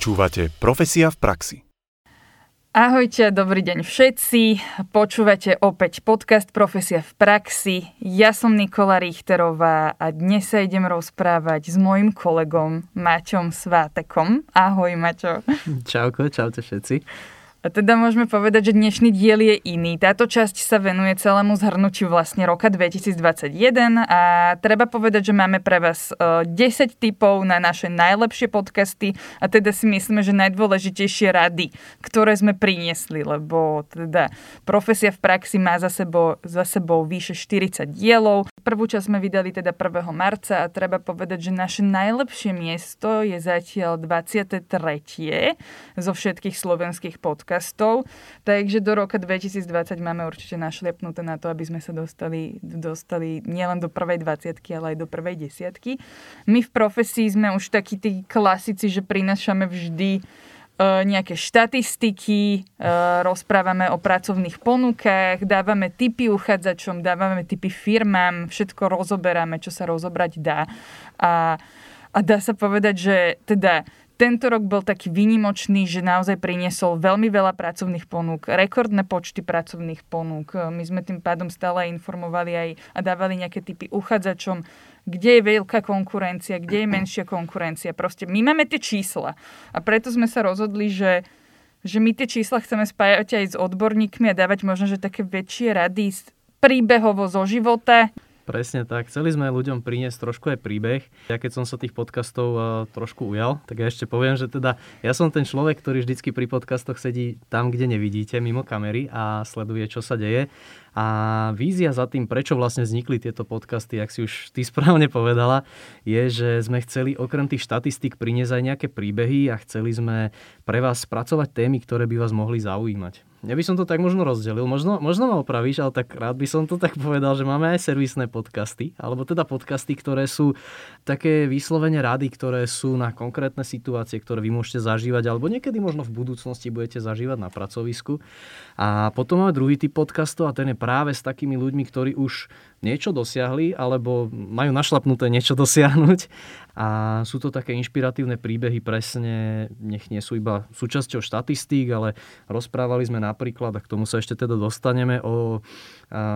Počúvate Profesia v praxi. Ahojte, dobrý deň všetci. Počúvate opäť podcast Profesia v praxi. Ja som Nikola Richterová a dnes sa idem rozprávať s mojim kolegom Maťom Svátekom. Ahoj Maťo. Čauko, čaute všetci. A teda môžeme povedať, že dnešný diel je iný. Táto časť sa venuje celému zhrnutiu vlastne roka 2021 a treba povedať, že máme pre vás 10 e, typov na naše najlepšie podcasty a teda si myslíme, že najdôležitejšie rady, ktoré sme priniesli, lebo teda profesia v praxi má za sebou, za sebou vyše 40 dielov. Prvú časť sme vydali teda 1. marca a treba povedať, že naše najlepšie miesto je zatiaľ 23. zo všetkých slovenských podcastov podcastov. Takže do roka 2020 máme určite našliapnuté na to, aby sme sa dostali, dostali nielen do prvej 20 ale aj do prvej desiatky. My v profesii sme už takí tí klasici, že prinášame vždy e, nejaké štatistiky, e, rozprávame o pracovných ponukách, dávame tipy uchádzačom, dávame tipy firmám, všetko rozoberáme, čo sa rozobrať dá. A, a dá sa povedať, že teda tento rok bol taký výnimočný, že naozaj priniesol veľmi veľa pracovných ponúk, rekordné počty pracovných ponúk. My sme tým pádom stále informovali aj a dávali nejaké typy uchádzačom, kde je veľká konkurencia, kde je menšia konkurencia. Proste my máme tie čísla a preto sme sa rozhodli, že že my tie čísla chceme spájať aj s odborníkmi a dávať možno, že také väčšie rady príbehovo zo života, Presne tak. Chceli sme ľuďom priniesť trošku aj príbeh. Ja keď som sa tých podcastov uh, trošku ujal, tak ja ešte poviem, že teda ja som ten človek, ktorý vždycky pri podcastoch sedí tam, kde nevidíte, mimo kamery a sleduje, čo sa deje. A vízia za tým, prečo vlastne vznikli tieto podcasty, ak si už ty správne povedala, je, že sme chceli okrem tých štatistík priniesť aj nejaké príbehy a chceli sme pre vás spracovať témy, ktoré by vás mohli zaujímať. Ja by som to tak možno rozdelil, možno, možno ma opravíš, ale tak rád by som to tak povedal, že máme aj servisné podcasty, alebo teda podcasty, ktoré sú také vyslovene rady, ktoré sú na konkrétne situácie, ktoré vy môžete zažívať, alebo niekedy možno v budúcnosti budete zažívať na pracovisku. A potom máme druhý typ podcastov a ten je práve s takými ľuďmi, ktorí už niečo dosiahli alebo majú našlapnuté niečo dosiahnuť a sú to také inšpiratívne príbehy presne, nech nie sú iba súčasťou štatistík, ale rozprávali sme napríklad, a k tomu sa ešte teda dostaneme, o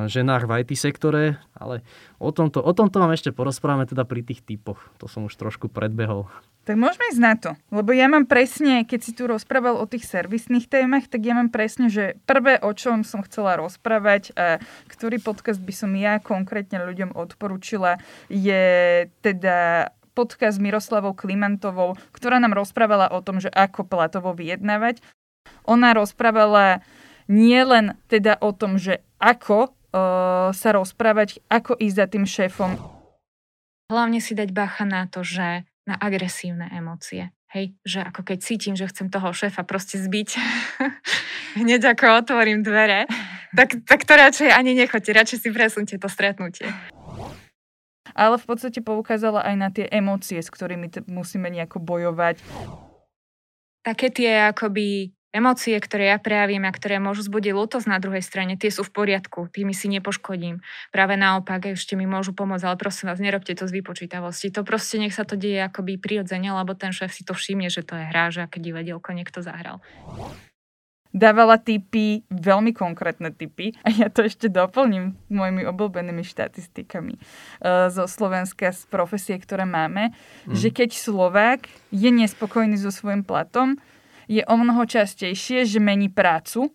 ženách v IT sektore, ale o tomto, o tomto vám ešte porozprávame teda pri tých typoch. To som už trošku predbehol. Tak môžeme ísť na to, lebo ja mám presne, keď si tu rozprával o tých servisných témach, tak ja mám presne, že prvé, o čom som chcela rozprávať a ktorý podcast by som ja konkrétne ľuďom odporúčila, je teda podcast s Miroslavou Klimantovou, ktorá nám rozprávala o tom, že ako platovo vyjednávať. Ona rozprávala nielen teda o tom, že ako uh, sa rozprávať, ako ísť za tým šéfom. Hlavne si dať bacha na to, že na agresívne emócie. Hej, že ako keď cítim, že chcem toho šéfa proste zbiť, hneď ako otvorím dvere, tak, tak to radšej ani nechoďte, radšej si presunte to stretnutie. Ale v podstate poukázala aj na tie emócie, s ktorými t- musíme nejako bojovať. Také tie akoby emócie, ktoré ja prejavím a ktoré môžu zbudiť lútosť na druhej strane, tie sú v poriadku, tými si nepoškodím. Práve naopak, ešte mi môžu pomôcť, ale prosím vás, nerobte to z vypočítavosti. To proste nech sa to deje akoby prirodzene, lebo ten šéf si to všimne, že to je hra, že aké divadielko niekto zahral dávala typy, veľmi konkrétne typy. A ja to ešte doplním mojimi obľúbenými štatistikami uh, zo Slovenska z profesie, ktoré máme, mm. že keď Slovák je nespokojný so svojím platom, je o mnoho častejšie, že mení prácu,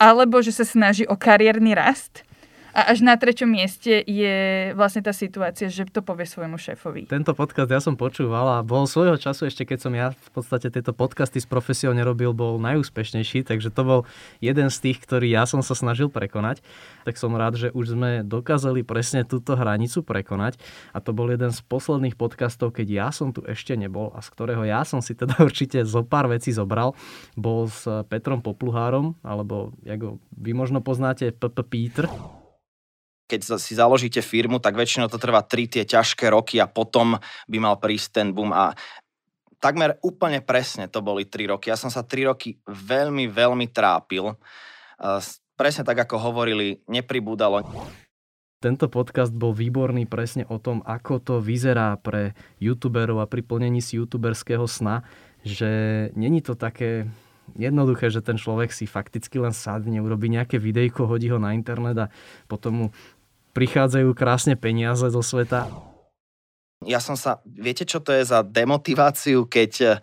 alebo že sa snaží o kariérny rast, a až na treťom mieste je vlastne tá situácia, že to povie svojmu šéfovi. Tento podcast ja som počúval a bol svojho času ešte, keď som ja v podstate tieto podcasty s profesiou nerobil, bol najúspešnejší, takže to bol jeden z tých, ktorý ja som sa snažil prekonať. Tak som rád, že už sme dokázali presne túto hranicu prekonať a to bol jeden z posledných podcastov, keď ja som tu ešte nebol a z ktorého ja som si teda určite zo pár vecí zobral. Bol s Petrom Popluhárom, alebo ako vy možno poznáte PP Peter keď si založíte firmu, tak väčšinou to trvá tri tie ťažké roky a potom by mal prísť ten boom a takmer úplne presne to boli tri roky. Ja som sa tri roky veľmi, veľmi trápil. Presne tak, ako hovorili, nepribúdalo. Tento podcast bol výborný presne o tom, ako to vyzerá pre youtuberov a pri plnení si youtuberského sna, že není to také jednoduché, že ten človek si fakticky len sadne, urobí nejaké videjko, hodí ho na internet a potom mu prichádzajú krásne peniaze zo sveta. Ja som sa, viete čo to je za demotiváciu, keď,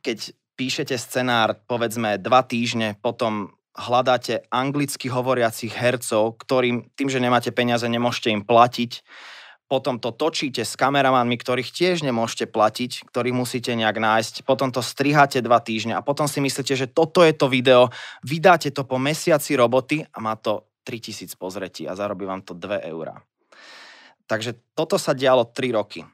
keď píšete scenár, povedzme, dva týždne, potom hľadáte anglicky hovoriacich hercov, ktorým tým, že nemáte peniaze, nemôžete im platiť. Potom to točíte s kameramanmi, ktorých tiež nemôžete platiť, ktorých musíte nejak nájsť. Potom to striháte dva týždne a potom si myslíte, že toto je to video, vydáte to po mesiaci roboty a má to 3000 pozretí a zarobí vám to 2 eurá. Takže toto sa dialo 3 roky.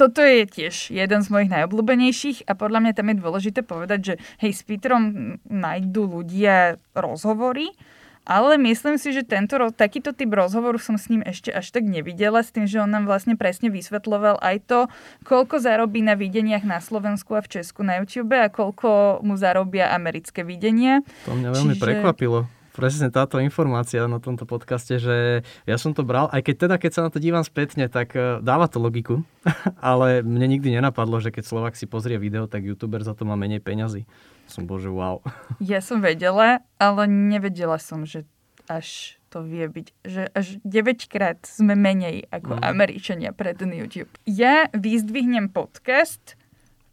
Toto je tiež jeden z mojich najobľúbenejších a podľa mňa tam je dôležité povedať, že hej, s Peterom nájdú ľudia rozhovory, ale myslím si, že tento, takýto typ rozhovoru som s ním ešte až tak nevidela, s tým, že on nám vlastne presne vysvetloval aj to, koľko zarobí na videniach na Slovensku a v Česku na YouTube a koľko mu zarobia americké videnia. To mňa veľmi Čiže... prekvapilo presne táto informácia na tomto podcaste, že ja som to bral, aj keď teda, keď sa na to dívam spätne, tak e, dáva to logiku, ale mne nikdy nenapadlo, že keď Slovak si pozrie video, tak youtuber za to má menej peňazí. Som bože, wow. Ja som vedela, ale nevedela som, že až to vie byť, že až 9 krát sme menej ako mm. Američania pre ten YouTube. Ja vyzdvihnem podcast,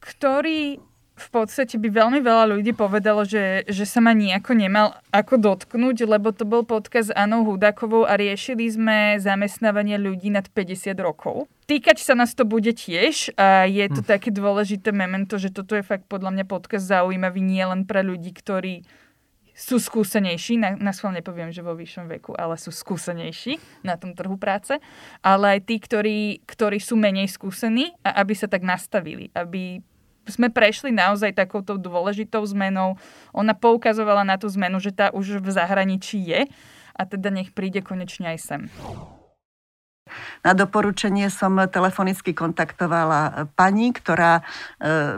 ktorý v podstate by veľmi veľa ľudí povedalo, že, že sa ma nejako nemal ako dotknúť, lebo to bol podcast s Anou Hudakovou a riešili sme zamestnávanie ľudí nad 50 rokov. Týkať sa nás to bude tiež a je to hm. také dôležité memento, že toto je fakt podľa mňa podcast zaujímavý nie len pre ľudí, ktorí sú skúsenejší, na, na schvál nepoviem, že vo vyššom veku, ale sú skúsenejší na tom trhu práce, ale aj tí, ktorí, ktorí sú menej skúsení a aby sa tak nastavili, aby sme prešli naozaj takouto dôležitou zmenou. Ona poukazovala na tú zmenu, že tá už v zahraničí je a teda nech príde konečne aj sem. Na doporučenie som telefonicky kontaktovala pani, ktorá e,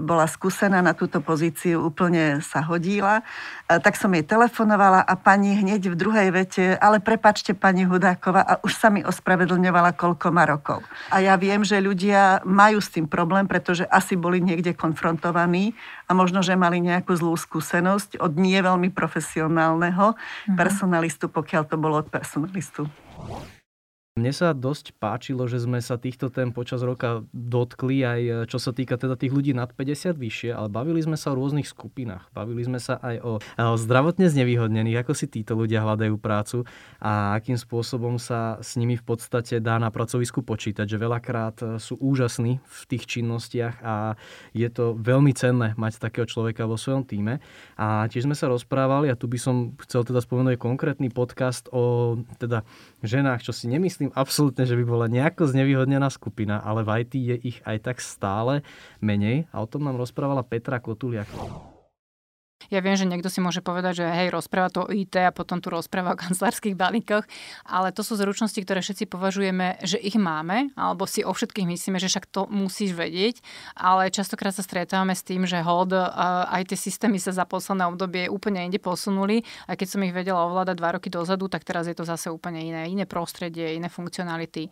bola skúsená na túto pozíciu, úplne sa hodila. E, tak som jej telefonovala a pani hneď v druhej vete, ale prepačte pani Hudáková a už sa mi ospravedlňovala, koľko má rokov. A ja viem, že ľudia majú s tým problém, pretože asi boli niekde konfrontovaní a možno, že mali nejakú zlú skúsenosť od nie veľmi profesionálneho mhm. personalistu, pokiaľ to bolo od personalistu. Mne sa dosť páčilo, že sme sa týchto tém počas roka dotkli, aj e, čo sa týka teda tých ľudí nad 50 vyššie, ale bavili sme sa o rôznych skupinách. Bavili sme sa aj o, o zdravotne znevýhodnených, ako si títo ľudia hľadajú prácu a akým spôsobom sa s nimi v podstate dá na pracovisku počítať, že veľakrát e, sú úžasní v tých činnostiach a je to veľmi cenné mať takého človeka vo svojom týme. A tiež sme sa rozprávali, a tu by som chcel teda spomenúť konkrétny podcast o teda ženách, čo si nemyslím, nemyslím absolútne, že by bola nejako znevýhodnená skupina, ale v IT je ich aj tak stále menej. A o tom nám rozprávala Petra Kotuliak. Ja viem, že niekto si môže povedať, že hej, rozpráva to o IT a potom tu rozpráva o kancelárskych balíkoch, ale to sú zručnosti, ktoré všetci považujeme, že ich máme, alebo si o všetkých myslíme, že však to musíš vedieť, ale častokrát sa stretávame s tým, že hold, aj tie systémy sa za posledné obdobie úplne inde posunuli a keď som ich vedela ovládať dva roky dozadu, tak teraz je to zase úplne iné, iné prostredie, iné funkcionality.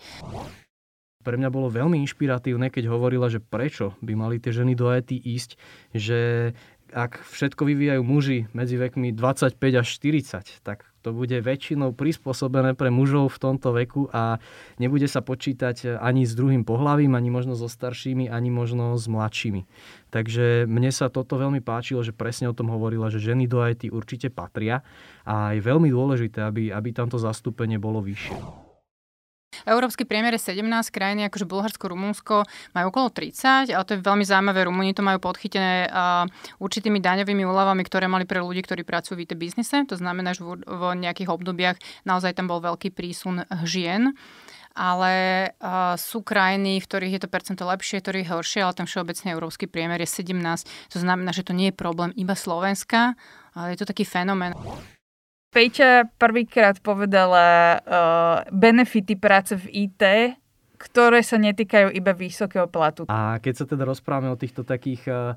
Pre mňa bolo veľmi inšpiratívne, keď hovorila, že prečo by mali tie ženy do IT ísť, že ak všetko vyvíjajú muži medzi vekmi 25 až 40, tak to bude väčšinou prispôsobené pre mužov v tomto veku a nebude sa počítať ani s druhým pohlavím, ani možno so staršími, ani možno s mladšími. Takže mne sa toto veľmi páčilo, že presne o tom hovorila, že ženy do IT určite patria a je veľmi dôležité, aby, aby tamto zastúpenie bolo vyššie. Európsky priemer je 17 krajiny, akože Bulharsko, Rumunsko majú okolo 30, ale to je veľmi zaujímavé. Rumúni to majú podchytené uh, určitými daňovými úľavami, ktoré mali pre ľudí, ktorí pracujú v IT biznise. To znamená, že v, v nejakých obdobiach naozaj tam bol veľký prísun žien ale uh, sú krajiny, v ktorých je to percento lepšie, ktorých horšie, ale ten všeobecný európsky priemer je 17. To znamená, že to nie je problém iba Slovenska, ale je to taký fenomén. Peťa prvýkrát povedala uh, benefity práce v IT ktoré sa netýkajú iba vysokého platu. A keď sa teda rozprávame o týchto takých uh,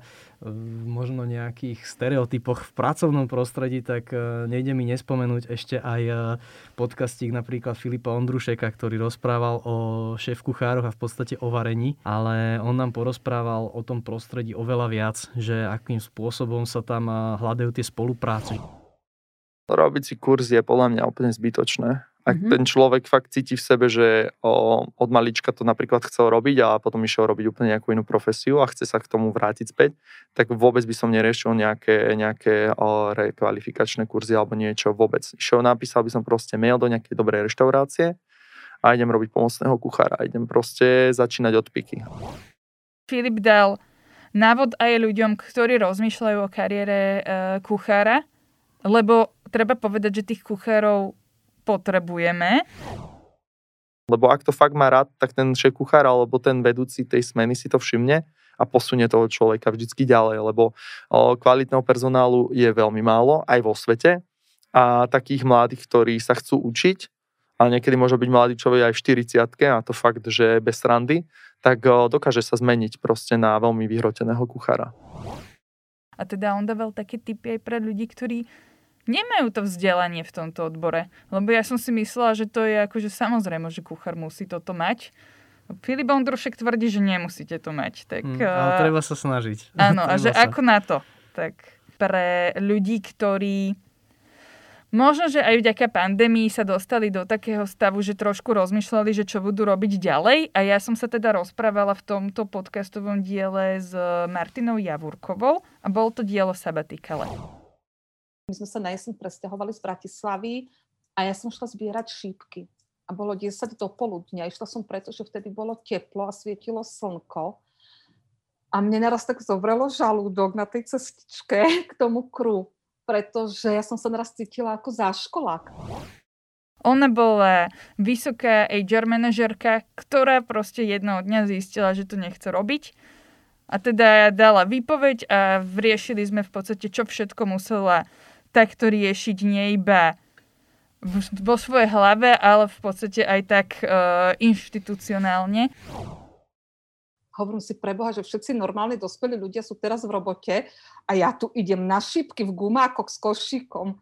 možno nejakých stereotypoch v pracovnom prostredí, tak uh, nejde mi nespomenúť ešte aj podcastík napríklad Filipa Ondrušeka, ktorý rozprával o šéf-kuchároch a v podstate o varení, ale on nám porozprával o tom prostredí oveľa viac, že akým spôsobom sa tam hľadajú tie spolupráce. Robiť si kurz je podľa mňa úplne zbytočné ak mm-hmm. ten človek fakt cíti v sebe, že o, od malička to napríklad chcel robiť a potom išiel robiť úplne nejakú inú profesiu a chce sa k tomu vrátiť späť, tak vôbec by som neriešil nejaké, nejaké o, rekvalifikačné kurzy alebo niečo vôbec. Išiel, napísal by som proste mail do nejakej dobrej reštaurácie a idem robiť pomocného kuchára. Idem proste začínať od piky. Filip dal návod aj ľuďom, ktorí rozmýšľajú o kariére e, kuchára, lebo treba povedať, že tých kuchárov potrebujeme. Lebo ak to fakt má rád, tak ten šéf kuchár alebo ten vedúci tej smeny si to všimne a posunie toho človeka vždycky ďalej, lebo kvalitného personálu je veľmi málo aj vo svete a takých mladých, ktorí sa chcú učiť, a niekedy môže byť mladý človek aj v 40 a to fakt, že bez randy, tak dokáže sa zmeniť proste na veľmi vyhroteného kuchára. A teda on dával také typy aj pre ľudí, ktorí nemajú to vzdelanie v tomto odbore. Lebo ja som si myslela, že to je akože samozrejme, že kuchár musí toto mať. Filip Ondrušek tvrdí, že nemusíte to mať. Tak, mm, ale treba sa snažiť. Áno, a že sa. ako na to? Tak pre ľudí, ktorí možno, že aj vďaka pandémii sa dostali do takého stavu, že trošku rozmýšľali, že čo budú robiť ďalej. A ja som sa teda rozprávala v tomto podcastovom diele s Martinou Javurkovou a bol to dielo Sabatikale. My sme sa na jeseň presťahovali z Bratislavy a ja som šla zbierať šípky. A bolo 10 do poludnia. Išla som preto, že vtedy bolo teplo a svietilo slnko. A mne naraz tak zovrelo žalúdok na tej cestičke k tomu kru, pretože ja som sa naraz cítila ako záškolák. Ona bola vysoká HR manažerka, ktorá proste jednoho dňa zistila, že to nechce robiť. A teda dala výpoveď a riešili sme v podstate, čo všetko musela takto riešiť nie iba vo svojej hlave, ale v podstate aj tak uh, inštitucionálne. Hovorím si pre Boha, že všetci normálni dospelí ľudia sú teraz v robote a ja tu idem na šípky v gumákoch s košíkom.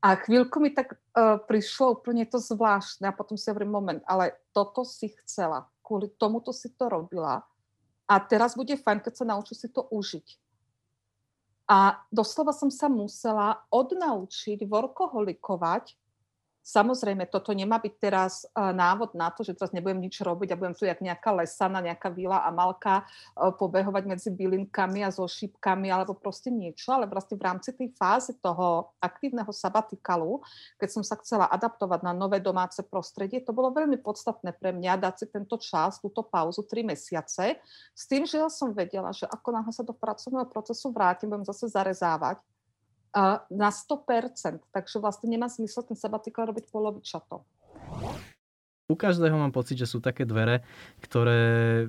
A chvíľku mi tak uh, prišlo úplne to zvláštne a potom si hovorím, moment, ale toto si chcela, kvôli tomuto si to robila a teraz bude fajn, keď sa naučí si to užiť. A doslova som sa musela odnaučiť workoholikovať Samozrejme, toto nemá byť teraz uh, návod na to, že teraz nebudem nič robiť a budem tu jak nejaká lesana, nejaká vila a malka uh, pobehovať medzi bylinkami a so šípkami alebo proste niečo, ale vlastne v rámci tej fázy toho aktívneho sabatikalu, keď som sa chcela adaptovať na nové domáce prostredie, to bolo veľmi podstatné pre mňa dať si tento čas, túto pauzu, tri mesiace, s tým, že ja som vedela, že ako náhle sa do pracovného procesu vrátim, budem zase zarezávať, na 100%. Takže vlastne nemá zmysel ten sabatikál robiť polovičato. U každého mám pocit, že sú také dvere, ktoré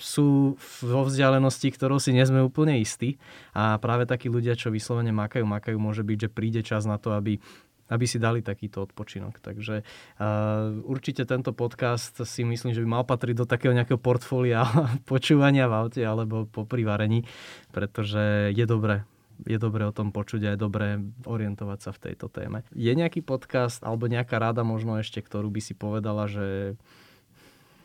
sú vo vzdialenosti, ktorou si nie úplne istí. A práve takí ľudia, čo vyslovene makajú, makajú, môže byť, že príde čas na to, aby aby si dali takýto odpočinok. Takže uh, určite tento podcast si myslím, že by mal patriť do takého nejakého portfólia počúvania v aute alebo po privarení, pretože je dobré je dobré o tom počuť a je dobré orientovať sa v tejto téme. Je nejaký podcast alebo nejaká rada možno ešte, ktorú by si povedala, že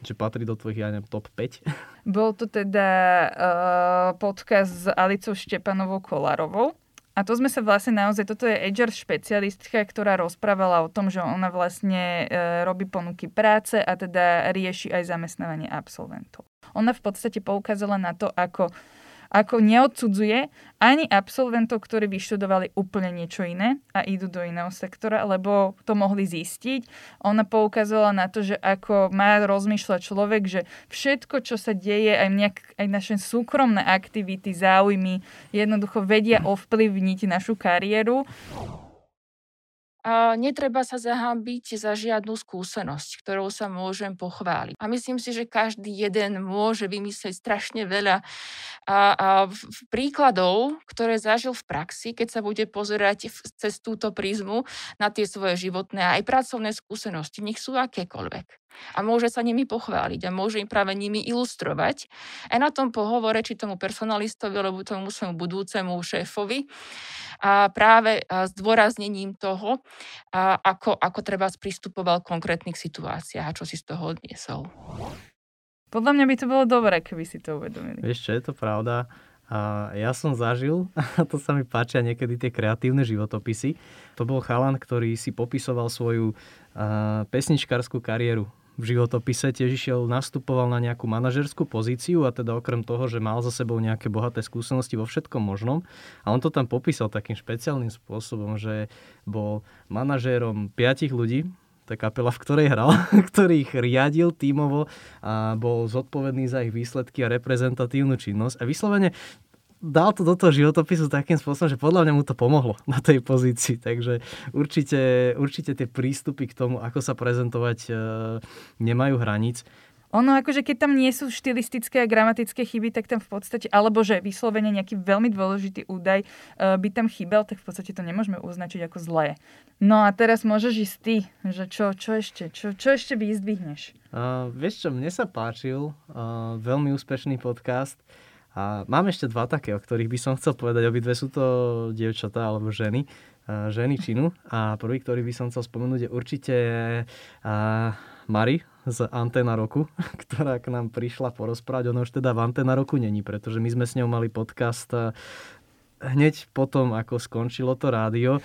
že patrí do tvojich, ja neviem, top 5? Bol to teda uh, podcast s Alicou Štepanovou Kolarovou. A to sme sa vlastne naozaj, toto je HR špecialistka, ktorá rozprávala o tom, že ona vlastne e, robí ponuky práce a teda rieši aj zamestnávanie absolventov. Ona v podstate poukázala na to, ako ako neodsudzuje ani absolventov, ktorí vyštudovali úplne niečo iné a idú do iného sektora, lebo to mohli zistiť. Ona poukazovala na to, že ako má rozmýšľať človek, že všetko, čo sa deje, aj, nejak, aj naše súkromné aktivity, záujmy, jednoducho vedia ovplyvniť našu kariéru a netreba sa zahambiť za žiadnu skúsenosť, ktorou sa môžem pochváliť. A myslím si, že každý jeden môže vymyslieť strašne veľa a, a príkladov, ktoré zažil v praxi, keď sa bude pozerať cez túto prízmu na tie svoje životné a aj pracovné skúsenosti, nech sú akékoľvek. A môže sa nimi pochváliť a môže im práve nimi ilustrovať. A na tom pohovore, či tomu personalistovi, alebo tomu svojmu budúcemu šéfovi, a práve s dôraznením toho, a ako, ako treba pristupoval v konkrétnych situáciách a čo si z toho odniesol. Podľa mňa by to bolo dobré, keby si to uvedomili. Vieš čo, je to pravda. A ja som zažil, a to sa mi páčia niekedy tie kreatívne životopisy, to bol chalan, ktorý si popisoval svoju uh, pesničkárskú kariéru v životopise tiež išiel, nastupoval na nejakú manažerskú pozíciu a teda okrem toho, že mal za sebou nejaké bohaté skúsenosti vo všetkom možnom a on to tam popísal takým špeciálnym spôsobom, že bol manažérom piatich ľudí, tá kapela, v ktorej hral, ktorý ich riadil tímovo a bol zodpovedný za ich výsledky a reprezentatívnu činnosť. A vyslovene dal to do toho životopisu takým spôsobom, že podľa mňa mu to pomohlo na tej pozícii. Takže určite, určite tie prístupy k tomu, ako sa prezentovať, e, nemajú hranic. Ono akože keď tam nie sú štilistické a gramatické chyby, tak tam v podstate, alebo že vyslovene nejaký veľmi dôležitý údaj uh, by tam chýbal, tak v podstate to nemôžeme označiť ako zlé. No a teraz môžeš ísť ty, že čo, čo ešte, čo, čo ešte vyzdvihneš? Uh, vieš čo, mne sa páčil uh, veľmi úspešný podcast a mám ešte dva také, o ktorých by som chcel povedať. Obidve sú to dievčatá alebo ženy, ženy činu. A prvý, ktorý by som chcel spomenúť, je určite Mari z Antena Roku, ktorá k nám prišla porozprávať. Ono už teda v Antena Roku není, pretože my sme s ňou mali podcast hneď potom, ako skončilo to rádio.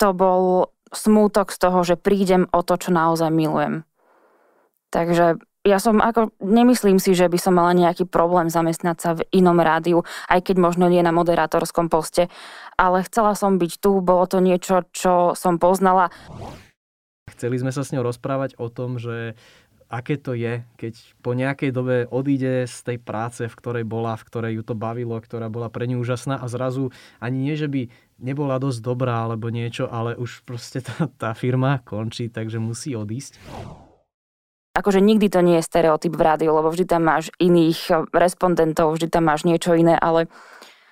To bol smútok z toho, že prídem o to, čo naozaj milujem. Takže ja som ako, nemyslím si, že by som mala nejaký problém zamestnať sa v inom rádiu, aj keď možno nie na moderátorskom poste, ale chcela som byť tu, bolo to niečo, čo som poznala. Chceli sme sa s ňou rozprávať o tom, že aké to je, keď po nejakej dobe odíde z tej práce, v ktorej bola, v ktorej ju to bavilo, ktorá bola pre ňu úžasná a zrazu ani nie, že by nebola dosť dobrá alebo niečo, ale už proste tá, tá firma končí, takže musí odísť akože nikdy to nie je stereotyp v rádiu, lebo vždy tam máš iných eh, respondentov, vždy tam máš niečo iné, ale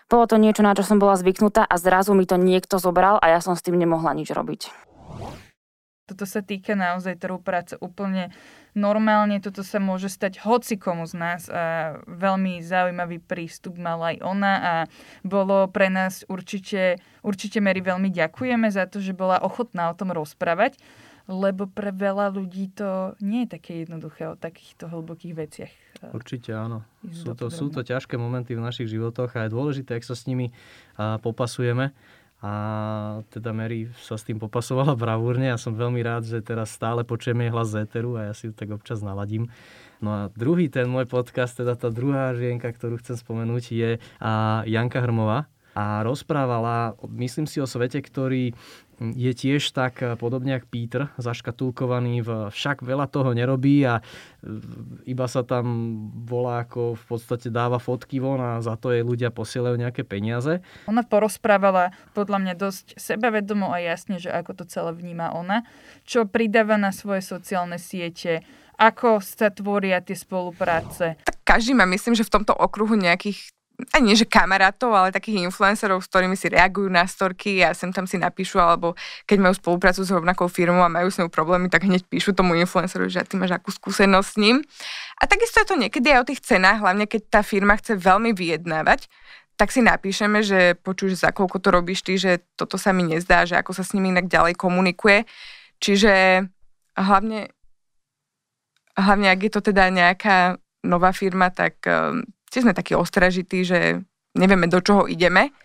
bolo to niečo, na čo som bola zvyknutá a zrazu mi to niekto zobral a ja som s tým nemohla nič robiť. Toto sa týka naozaj trhu práce úplne normálne, toto sa môže stať hoci komu z nás a veľmi zaujímavý prístup mala aj ona a bolo pre nás určite, určite Mary veľmi ďakujeme za to, že bola ochotná o tom rozprávať lebo pre veľa ľudí to nie je také jednoduché o takýchto hlbokých veciach. Určite áno. Sú to, sú to ťažké momenty v našich životoch a je dôležité, ak sa s nimi popasujeme. A teda Mary sa s tým popasovala bravúrne a som veľmi rád, že teraz stále počujeme hlas z éteru a ja si ju tak občas naladím. No a druhý ten môj podcast, teda tá druhá žienka, ktorú chcem spomenúť, je Janka Hrmová a rozprávala, myslím si o svete, ktorý je tiež tak eh, podobne ako Peter, zaškatulkovaný v však veľa toho nerobí a eh, iba sa tam volá ako v podstate dáva fotky von a za to jej ľudia posielajú nejaké peniaze. Ona porozprávala podľa mňa dosť sebavedomo a jasne, že ako to celé vníma ona, čo pridáva na svoje sociálne siete, ako sa tvoria tie spolupráce. Tak každý má, myslím, že v tomto okruhu nejakých ani nie že kamarátov, ale takých influencerov, s ktorými si reagujú na storky a sem tam si napíšu, alebo keď majú spoluprácu s rovnakou firmou a majú s ňou problémy, tak hneď píšu tomu influencerovi, že ty máš akú skúsenosť s ním. A takisto je to niekedy aj o tých cenách, hlavne keď tá firma chce veľmi vyjednávať, tak si napíšeme, že počuj, za koľko to robíš ty, že toto sa mi nezdá, že ako sa s nimi inak ďalej komunikuje. Čiže hlavne, hlavne ak je to teda nejaká nová firma, tak um, tiež sme takí ostražití, že nevieme, do čoho ideme.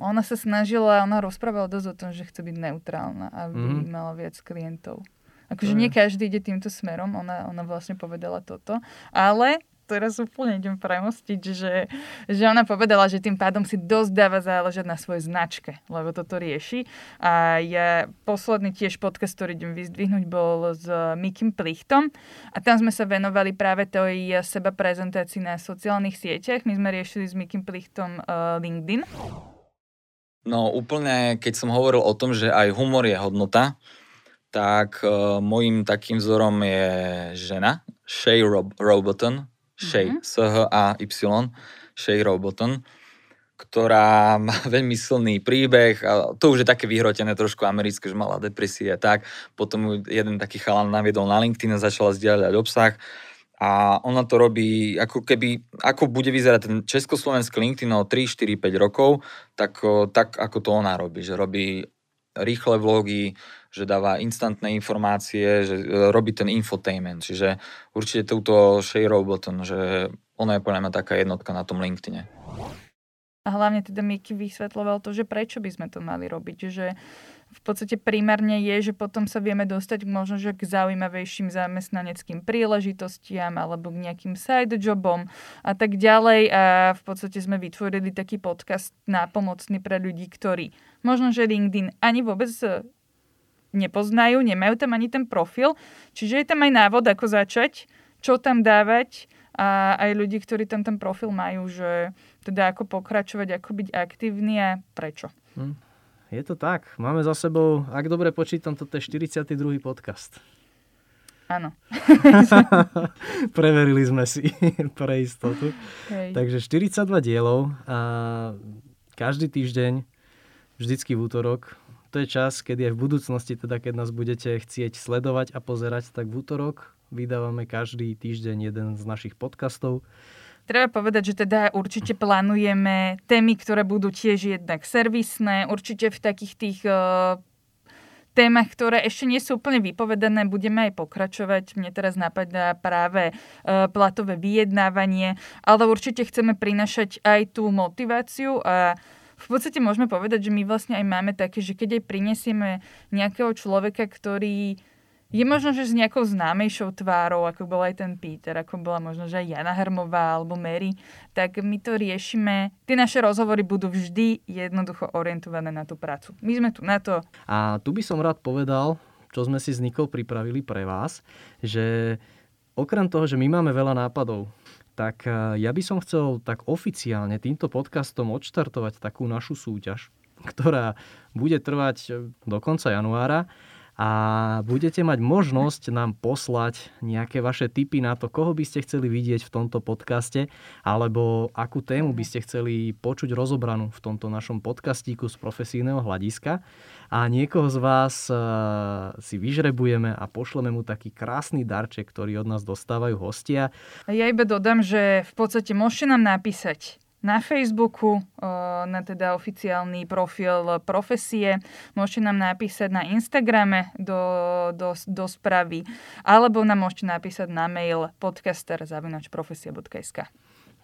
Ona sa snažila, ona rozprávala dosť o tom, že chce byť neutrálna, aby mm. mala viac klientov. Akože nie každý ide týmto smerom, ona, ona vlastne povedala toto, ale teraz úplne idem premostiť, že, že ona povedala, že tým pádom si dosť dáva záležať na svojej značke, lebo toto rieši. A ja posledný tiež podcast, ktorý idem vyzdvihnúť, bol s Mikim Plichtom a tam sme sa venovali práve tej seba prezentácii na sociálnych sieťach. My sme riešili s Mikim Plichtom uh, LinkedIn. No úplne, keď som hovoril o tom, že aj humor je hodnota, tak uh, môjim takým vzorom je žena, Shay Rob- Roboton, Shay, mm-hmm. S-H-A-Y, Shay Roboton, ktorá má veľmi silný príbeh a to už je také vyhrotené trošku americké, že mala depresie a tak. Potom jeden taký chalan naviedol na LinkedIn a začala zdieľať obsah a ona to robí, ako keby, ako bude vyzerať ten československý LinkedIn o 3, 4, 5 rokov, tak, tak ako to ona robí, že robí rýchle vlogy, že dáva instantné informácie, že e, robí ten infotainment. Čiže určite túto Shea Button, že ona je podľa mňa taká jednotka na tom LinkedIne. A hlavne teda Miky vysvetloval to, že prečo by sme to mali robiť. Že v podstate primárne je, že potom sa vieme dostať možno že k zaujímavejším zamestnaneckým príležitostiam alebo k nejakým side jobom a tak ďalej. A v podstate sme vytvorili taký podcast nápomocný pre ľudí, ktorí možno, že LinkedIn ani vôbec nepoznajú, nemajú tam ani ten profil. Čiže je tam aj návod, ako začať, čo tam dávať a aj ľudí, ktorí tam ten profil majú, že teda ako pokračovať, ako byť aktívny a prečo. Hm. Je to tak. Máme za sebou, ak dobre počítam, toto je 42. podcast. Áno. Preverili sme si pre istotu. Hej. Takže 42 dielov a každý týždeň, vždycky v útorok. To je čas, kedy aj v budúcnosti, teda keď nás budete chcieť sledovať a pozerať, tak v útorok vydávame každý týždeň jeden z našich podcastov. Treba povedať, že teda určite plánujeme témy, ktoré budú tiež jednak servisné, určite v takých tých uh, témach, ktoré ešte nie sú úplne vypovedané, budeme aj pokračovať. Mne teraz napadá práve uh, platové vyjednávanie, ale určite chceme prinašať aj tú motiváciu a v podstate môžeme povedať, že my vlastne aj máme také, že keď aj prinesieme nejakého človeka, ktorý je možno, že s nejakou známejšou tvárou, ako bol aj ten Peter, ako bola možno, že aj Jana Hermová alebo Mary, tak my to riešime. Tie naše rozhovory budú vždy jednoducho orientované na tú prácu. My sme tu na to. A tu by som rád povedal, čo sme si s Nikou pripravili pre vás, že okrem toho, že my máme veľa nápadov, tak e, ja by som chcel tak oficiálne týmto podcastom odštartovať takú našu súťaž, ktorá bude trvať e, do konca januára a budete mať možnosť nám poslať nejaké vaše tipy na to, koho by ste chceli vidieť v tomto podcaste, alebo akú tému by ste chceli počuť rozobranú v tomto našom podcastíku z profesijného hľadiska. A niekoho z vás eh, si vyžrebujeme a pošleme mu taký krásny darček, ktorý od nás dostávajú hostia. Ja iba dodám, že v podstate môžete nám napísať na Facebooku, na teda oficiálny profil profesie. Môžete nám napísať na Instagrame do, do, do správy, alebo nám môžete napísať na mail podcaster.profesia.sk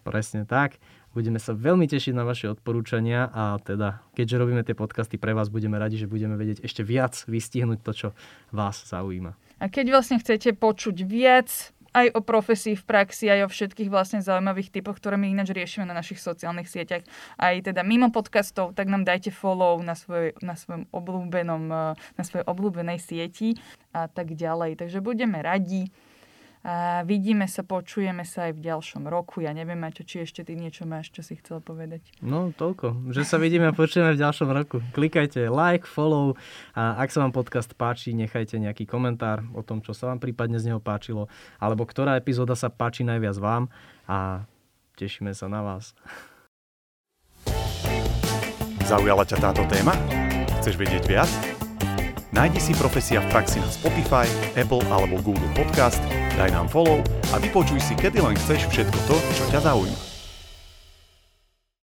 Presne tak. Budeme sa veľmi tešiť na vaše odporúčania a teda, keďže robíme tie podcasty pre vás, budeme radi, že budeme vedieť ešte viac vystihnúť to, čo vás zaujíma. A keď vlastne chcete počuť viac aj o profesii v praxi, aj o všetkých vlastne zaujímavých typoch, ktoré my ináč riešime na našich sociálnych sieťach. Aj teda mimo podcastov, tak nám dajte follow na, svoj, na svojom obľúbenom, eh, na svojej obľúbenej sieti a tak ďalej. Takže budeme radi. A vidíme sa, počujeme sa aj v ďalšom roku. Ja neviem, Maťo, či ešte ty niečo máš, čo si chcel povedať. No, toľko. Že sa vidíme a počujeme v ďalšom roku. Klikajte like, follow a ak sa vám podcast páči, nechajte nejaký komentár o tom, čo sa vám prípadne z neho páčilo, alebo ktorá epizóda sa páči najviac vám a tešíme sa na vás. Zaujala ťa táto téma? Chceš vedieť viac? Nájdi si Profesia v praxi na Spotify, Apple alebo Google Podcast, daj nám follow a vypočuj si kedy len chceš všetko to, čo ťa zaujíma.